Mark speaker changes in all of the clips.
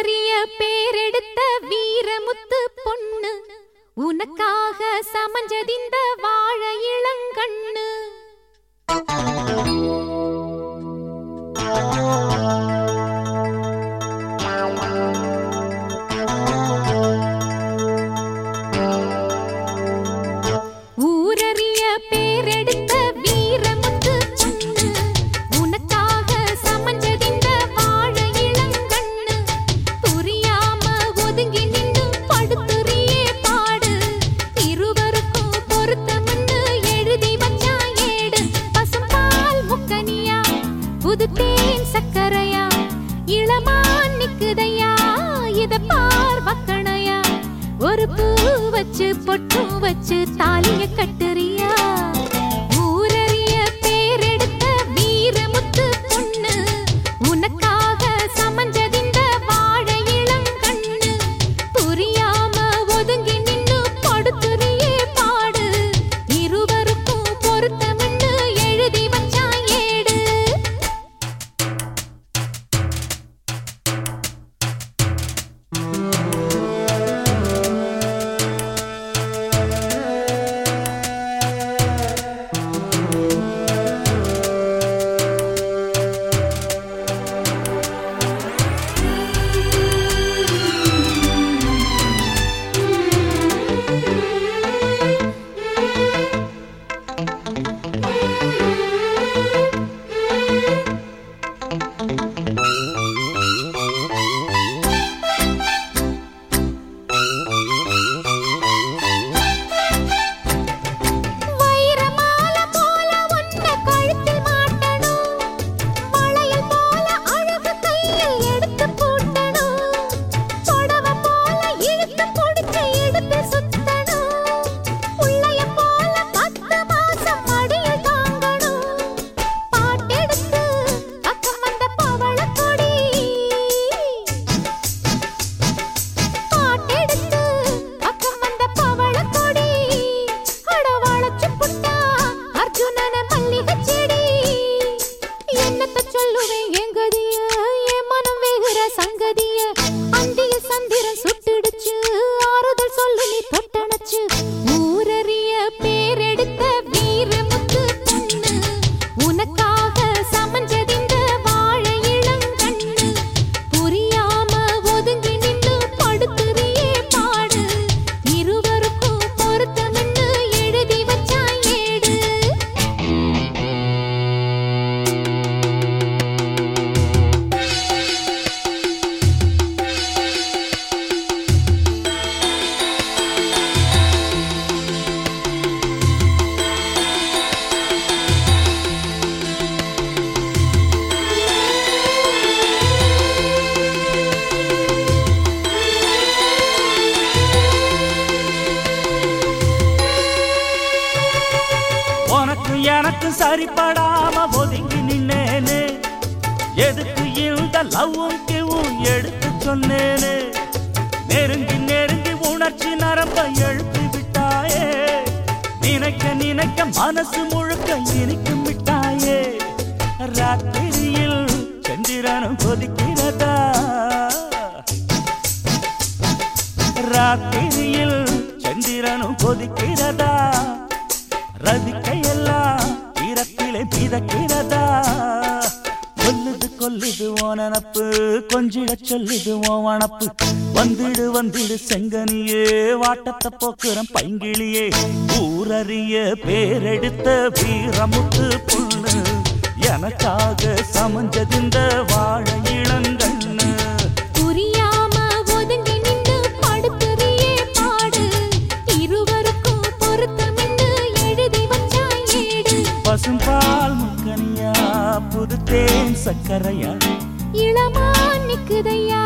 Speaker 1: ஊரறிய பேரெடுத்த வீரமுத்து பொண்ணு. உனக்காக சமஞ்சதிந்த வாழ இளங்கண்ணு. ஒரு பூ வச்சு பொட்டும் வச்சு தாலிய கட்டுறிய?
Speaker 2: எனக்கு சரிப்படாம ஒதுங்கி நின்னேனே. எதுக்கு இந்த லவ்வும் கிவும் எடுத்து சொன்னேனே. நெருங்கி நெருங்கி உணர்ச்சி நரம்ப எழுப்பி விட்டாயே. நினைக்க நினைக்க மனசு முழுக்க இனிக்கும் விட்டாயே. ராத்திரியில் சந்திரனும் கொதிக்கிறதா? ராத்திரியில் சந்திரனும் கொதிக்கிறதா? மிதக்கிறதா கொல்லுது கொல்லுது ஓனனப்பு கொஞ்சிட சொல்லுது ஓவனப்பு வந்துடு வந்துடு செங்கனியே. வாட்டத்தை போக்குறம் பைங்கிளியே. ஊரறிய பேரெடுத்த வீரமுத்து பொண்ணு. எனக்காக சமஞ்சதிந்த வாழ இளங்கண்ணு
Speaker 1: புரியாம
Speaker 2: தேன் சக்கரையா?
Speaker 1: இளமான் நிக்குதையா?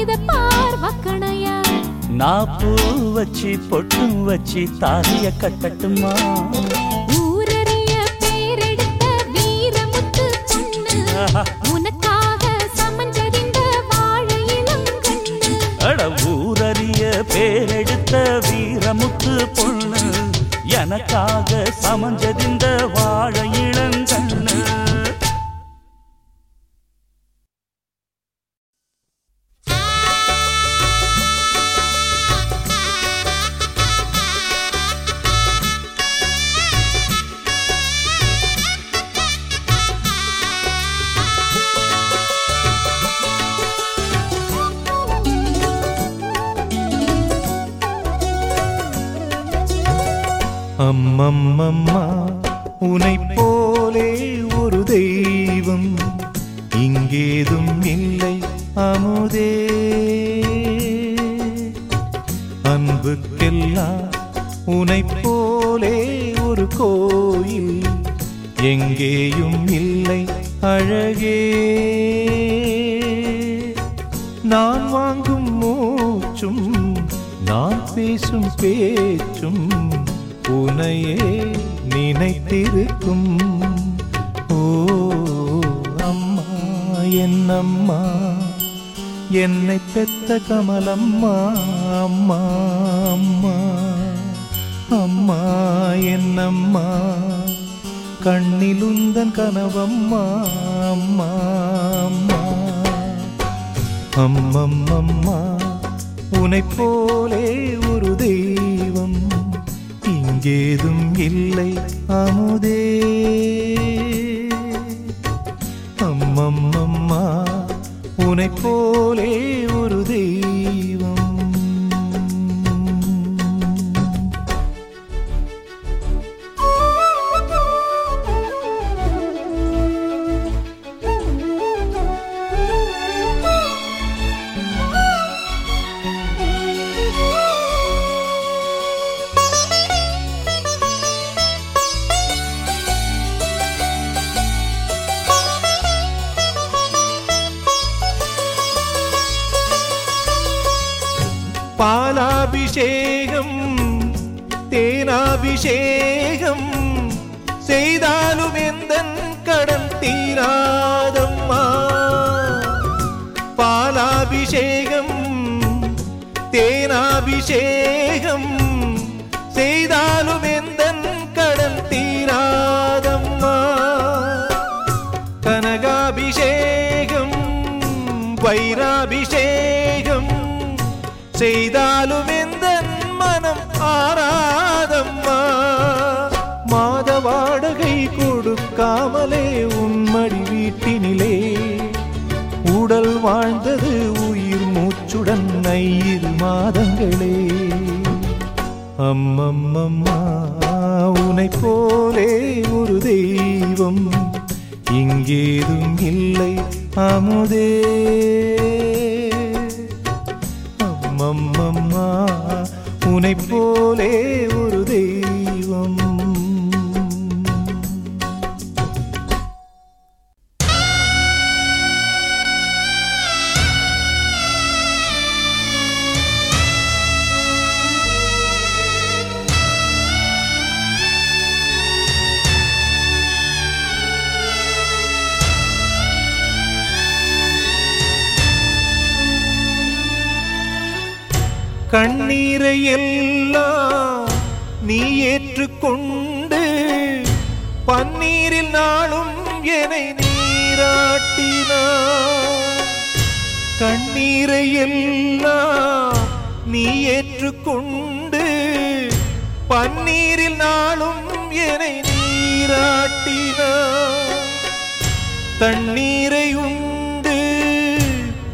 Speaker 1: இத பார் வக்கணையா
Speaker 2: நான் பூ வச்சு பொட்டும் வச்சு தாலிய கட்டட்டுமா?
Speaker 1: ஊரறிய பேரெடுத்த வீரமுத்து. உனக்காக சமஞ்சதிந்த வாழ இளங்கண்ணு
Speaker 2: அட ஊரறிய பேரெடுத்த வீரமுத்து பொண்ணு. எனக்காக சமஞ்சதிந்த வாழ
Speaker 3: அம்மம்மா உனை நினைத்திருக்கும். ஓ அம்மா என் அம்மா என்னை பெத்த கமலம்மா அம்மா அம்மா அம்மா என் அம்மா கண்ணிலுந்தன் கனவம்மா அம்மா அம்மா. அம்மம்மம்மா உனை போலே ஒரு தெய்வம் இங்கேதும் இல்லை அமுதே அம்மம்மம்மா உனை போலே ஒரு தெய்வம். வாழ்ந்தது உயிர் மூச்சுடன் ஐயிரு மாதங்களே. அம்மம்மம்மா உனை போலே ஒரு தெய்வம் இங்கேதும் இல்லை அமுதே. அம்மம்மம்மா உனை போலே கண்ணீரை எல்லாம் நீ ஏற்றுக்கொண்டு பன்னீரில் நாளும் என்னை நீராட்டினார் கண்ணீரை எல்லாம் நீ ஏற்றுக்கொண்டு பன்னீரில் நாளும் என்னை நீராட்டினார் தண்ணீரை உண்டு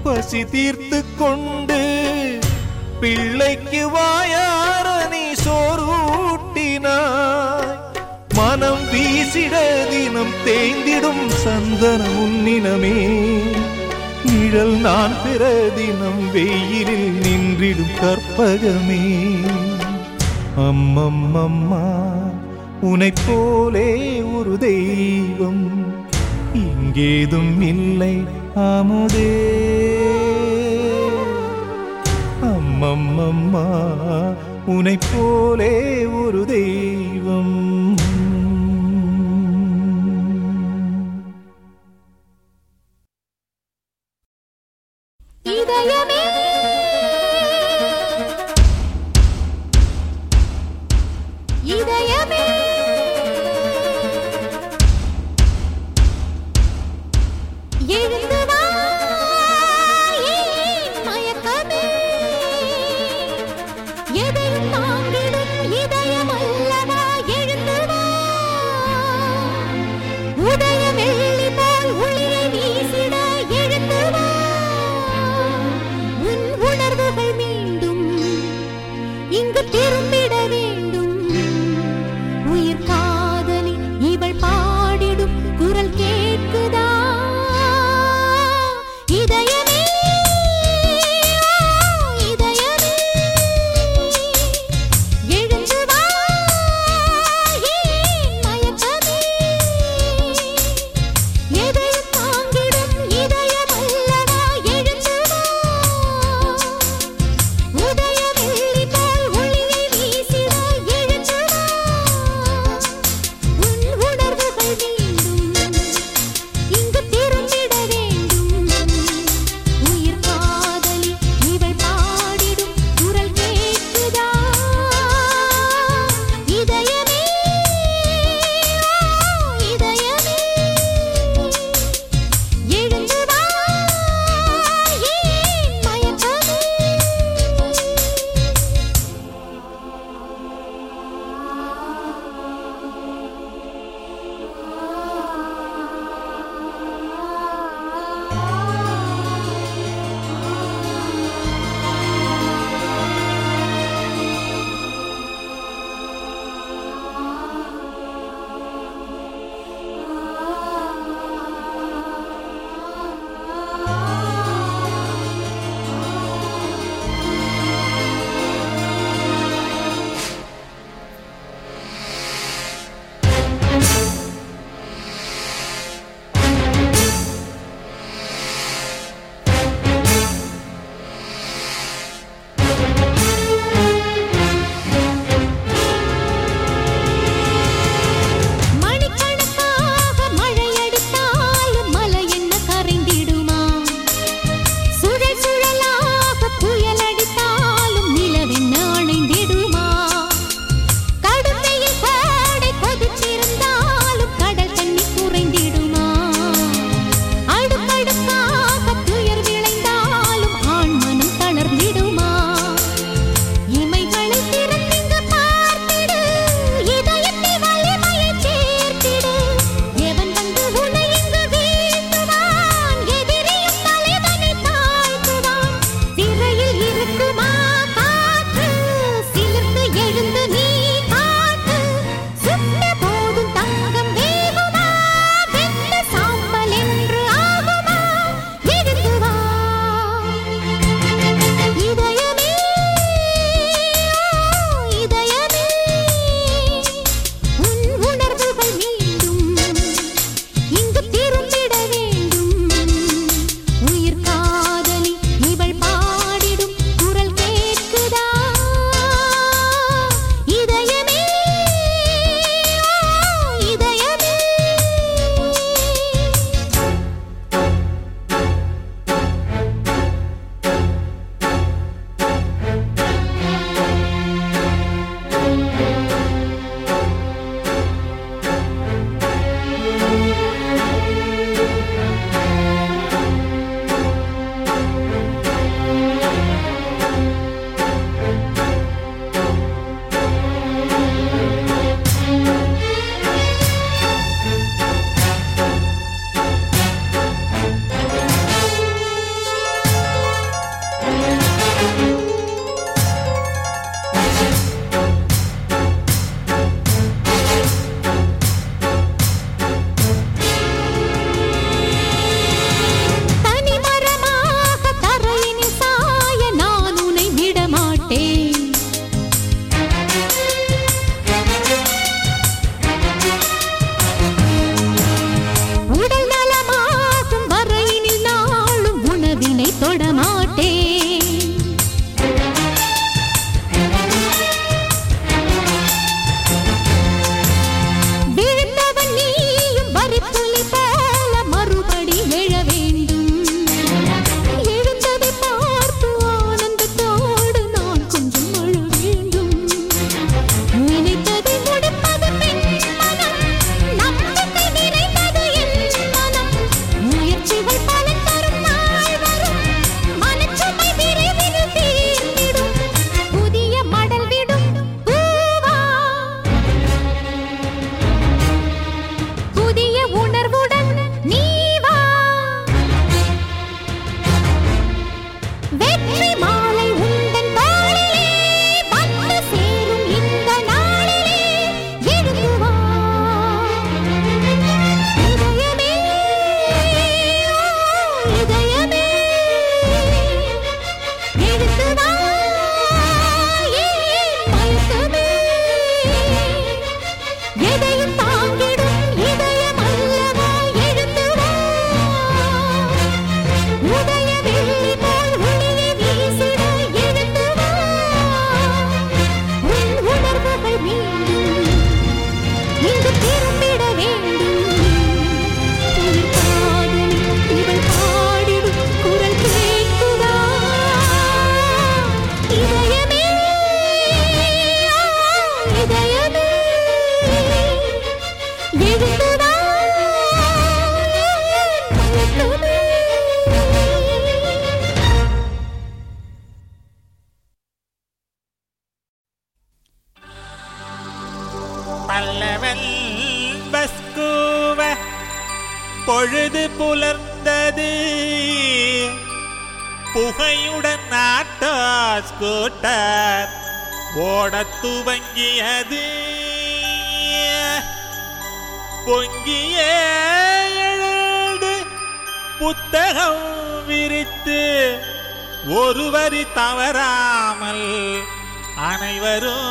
Speaker 3: பசி தீர்த்து கொண்டு பிள்ளைக்கு வாயார நீ சோறூட்டினாய் மனம் வீசிட தினம் தேய்ந்திடும் சந்தன உன்னினமே. நிழல் நான் பிற தினம் வெயிலில் நின்றிடும் கற்பகமே. அம்மம்மம்மா உனை போலே ஒரு தெய்வம். இங்கேதும் இல்லை அமுதே அம்மம்மம்மா உனை போலே ஒரு தெய்வம்.
Speaker 1: இதயமே இதயமே
Speaker 4: ஓடத் துவங்கியது பொங்கிய புத்தகம் விரித்து ஒருவரி தவறாமல் அனைவரும்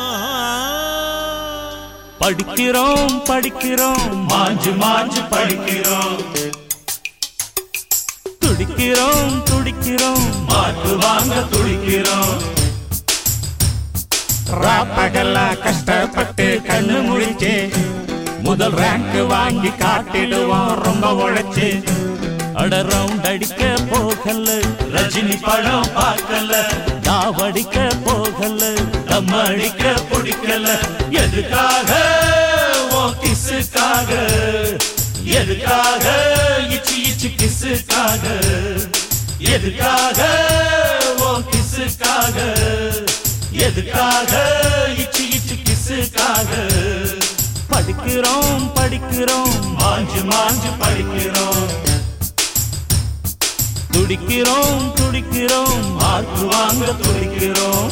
Speaker 5: படிக்கிறோம் படிக்கிறோம்
Speaker 2: மாஞ்சு மாஞ்சு படிக்கிறோம்.
Speaker 5: துடிக்கிறோம் துடிக்கிறோம்
Speaker 2: மாற்று வாங்க துடிக்கிறோம்.
Speaker 4: ராப்பகலா கஷ்டப்பட்டு கண்ணு முடிச்சு முதல் ரேங்க் வாங்கி காட்டிடுவோம் ரொம்ப உழைச்சு.
Speaker 5: அட ரவுண்ட் அடிக்க போகல
Speaker 2: ரஜினி படம் பார்க்கல.
Speaker 5: தாவடிக்க போகல
Speaker 2: நம்ம அடிக்க பிடிக்கல. எதுக்காக? ஓ கிசுக்காக எதுக்காக? இச்சு இச்சு கிசுக்காக எதுக்காக? ஓ கிசுக்காக எதுக்காக? இச்சு இச்சு கிசுக்காக
Speaker 5: படிக்கிறோம் படிக்கிறோம்.
Speaker 2: மாஞ்சு மாஞ்சு படிக்கிறோம்.
Speaker 5: துடிக்கிறோம் துடிக்கிறோம்.
Speaker 2: மார்க்கு வாங்க துடிக்கிறோம்.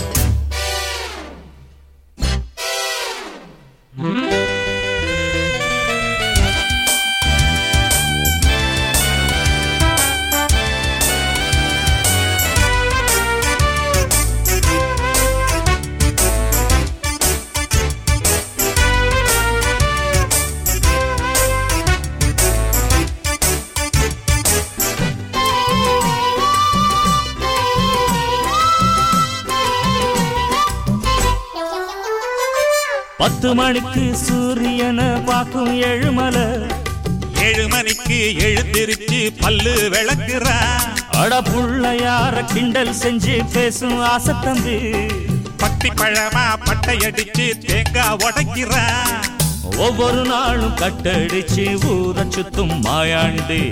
Speaker 5: மணிக்கு சூரியனை பார்க்கும் எழுமலை
Speaker 4: ஏழு மணிக்கு எழுந்திருச்சு பல்லு விளக்குறா.
Speaker 5: அட புள்ளையார கிண்டல் செஞ்சு பேசும் ஆசை தம்பி
Speaker 4: பட்டி பழமா பட்டையடிச்சு தேங்காய் உடைக்கிறா.
Speaker 5: ஒவ்வொரு நாளும் கட்டடிச்சு ஊரை சுத்தும் மாயாண்டி.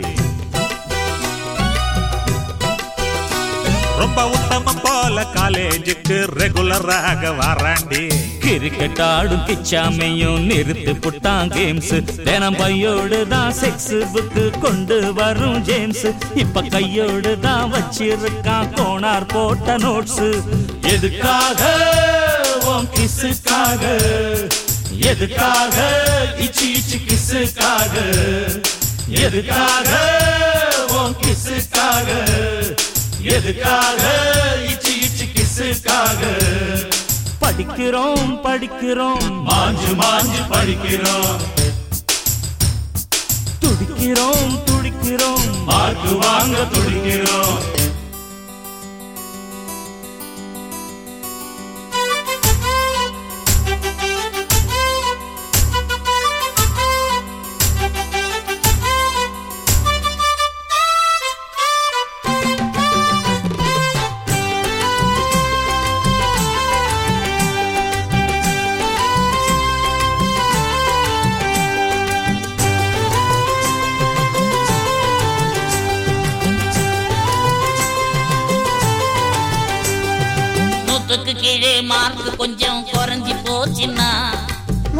Speaker 4: ரொம்ப உத்தமம் போல காலேஜுக்கு ரெகுலராக வராண்டி.
Speaker 5: கிரிக்கெட் ஆடும் கிச்சாமையும் நிறுத்து புட்டான் கேம்ஸ் தினம் பையோடு தான் செக்ஸ் புக்கு கொண்டு வரும் ஜேம்ஸ் இப்ப கையோடு தான் வச்சிருக்கான் கோனார் போட்ட நோட்ஸ்
Speaker 2: எதுக்காக கிசுக்காக எதுக்காக இச்சி இச்சி கிசுக்காக எதுக்காக உன் கிசுக்காக எதுக்காக இச்சி இச்சி கிசுக்காக
Speaker 5: படிக்கிறோம் படிக்கிறோம்.
Speaker 2: மாஞ்சு மாஞ்சு படிக்கிறோம்.
Speaker 5: துடிக்கிறோம் துடிக்கிறோம்.
Speaker 2: மார்க்கு வாங்க துடிக்கிறோம்.
Speaker 6: கொஞ்சம் குறைஞ்சி போச்சுன்னா.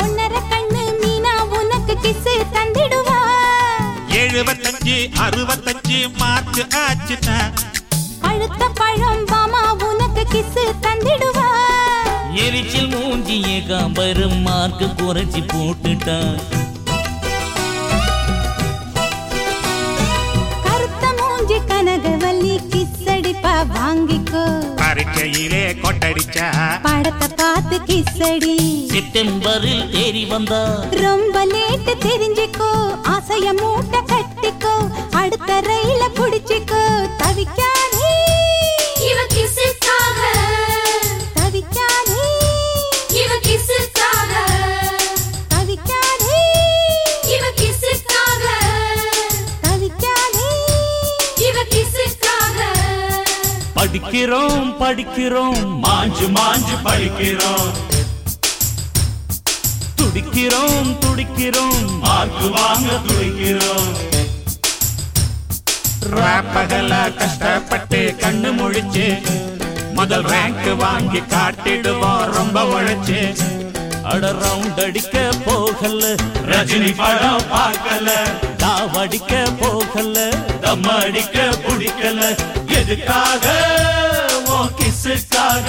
Speaker 7: ஒன்னரை கண்ணு மீனா உனக்கு கிசு தந்திடுவா.
Speaker 4: எழுபத்தஞ்சு அறுபத்தஞ்சு மார்க் ஆச்சுன்னா.
Speaker 7: அழுத்த பழம் பாமா உனக்கு கிசு தந்திடுவா.
Speaker 5: எரிச்சல் மூஞ்சி ஏகாம்பரம் மார்க்கு குறைச்சி போட்டுட்டான்
Speaker 7: கருத்த மூஞ்சி கனகவல்லி கிசடிப்பா வாங்கிக்கோ.
Speaker 4: பரீட்சையிலே கொட்டடிச்சா
Speaker 7: படத்தை பார்த்து கிசடி.
Speaker 5: செப்டம்பரில் தேறி வந்தா?
Speaker 7: ரொம்ப லேட்டு தெரிஞ்சுக்கோ. ஆசைய மூட்டை கட்டிக்கோ. அடுத்த ரயில புடிச்சுக்கோ. தவிக்காதே
Speaker 5: படிக்கிறோம் படிக்கிறோம்.
Speaker 2: மாஞ்சு மாஞ்சு படிக்கிறோம்.
Speaker 5: துடிக்கிறோம் துடிக்கிறோம்.
Speaker 2: மார்க்கு வாங்க துடிக்கிறோம்.
Speaker 4: பகலா கஷ்டப்பட்டு கண்ணு முழிச்சு முதல் ரேங்க் வாங்கி காட்டிடுவோம் ரொம்ப உழைச்சு.
Speaker 8: அட ரவுண்ட் அடிக்க போகல.
Speaker 2: ரஜினி படம் பார்க்கல.
Speaker 8: தாவடிக்க போகல.
Speaker 2: தம் அடிக்க பிடிக்கல. எதுக்காக? கிசுக்காக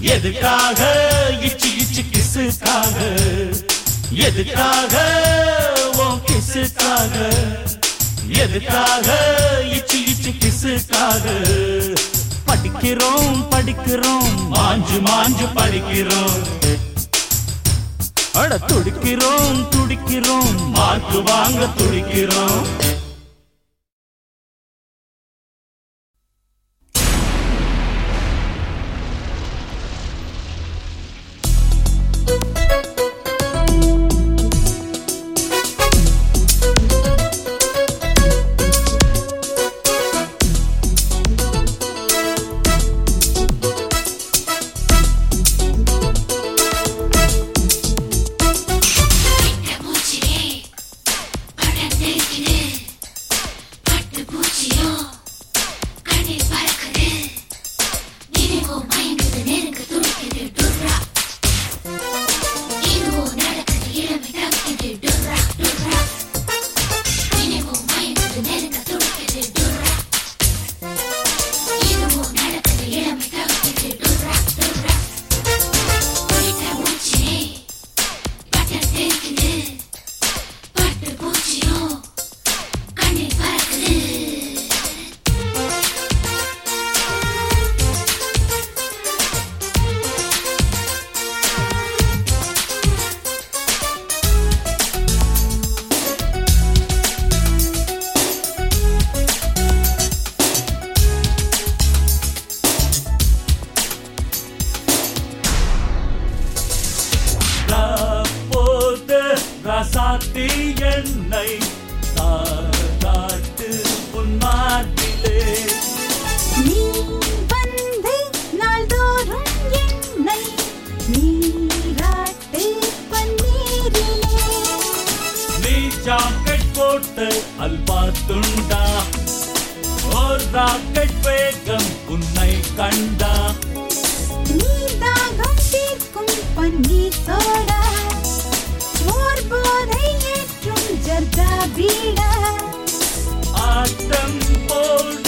Speaker 2: எதுக்காக? இச்சு இச்சு கிசுக்காக எதுக்காக? ஓ கிசுக்காக எதுக்காக? இச்சு இச்சு கிசுக்காக
Speaker 8: படிக்கிறோம் படிக்கிறோம்.
Speaker 2: மாஞ்சு மாஞ்சு படிக்கிறோம்.
Speaker 8: அட துடிக்கிறோம் துடிக்கிறோம்.
Speaker 2: மார்க்கு வாங்க துடிக்கிறோம். ஜாக்கெட் போட்டு அல்பாத்துண்டா ஓர் ராக்கெட் வேகம் உன்னை கண்டா.
Speaker 7: நீ தாகம் தீர்க்கும் பன்னீர் சோடா ஓர் போதை ஏற்றும் ஜர்தா பீடா.
Speaker 2: ஆட்டம் போடு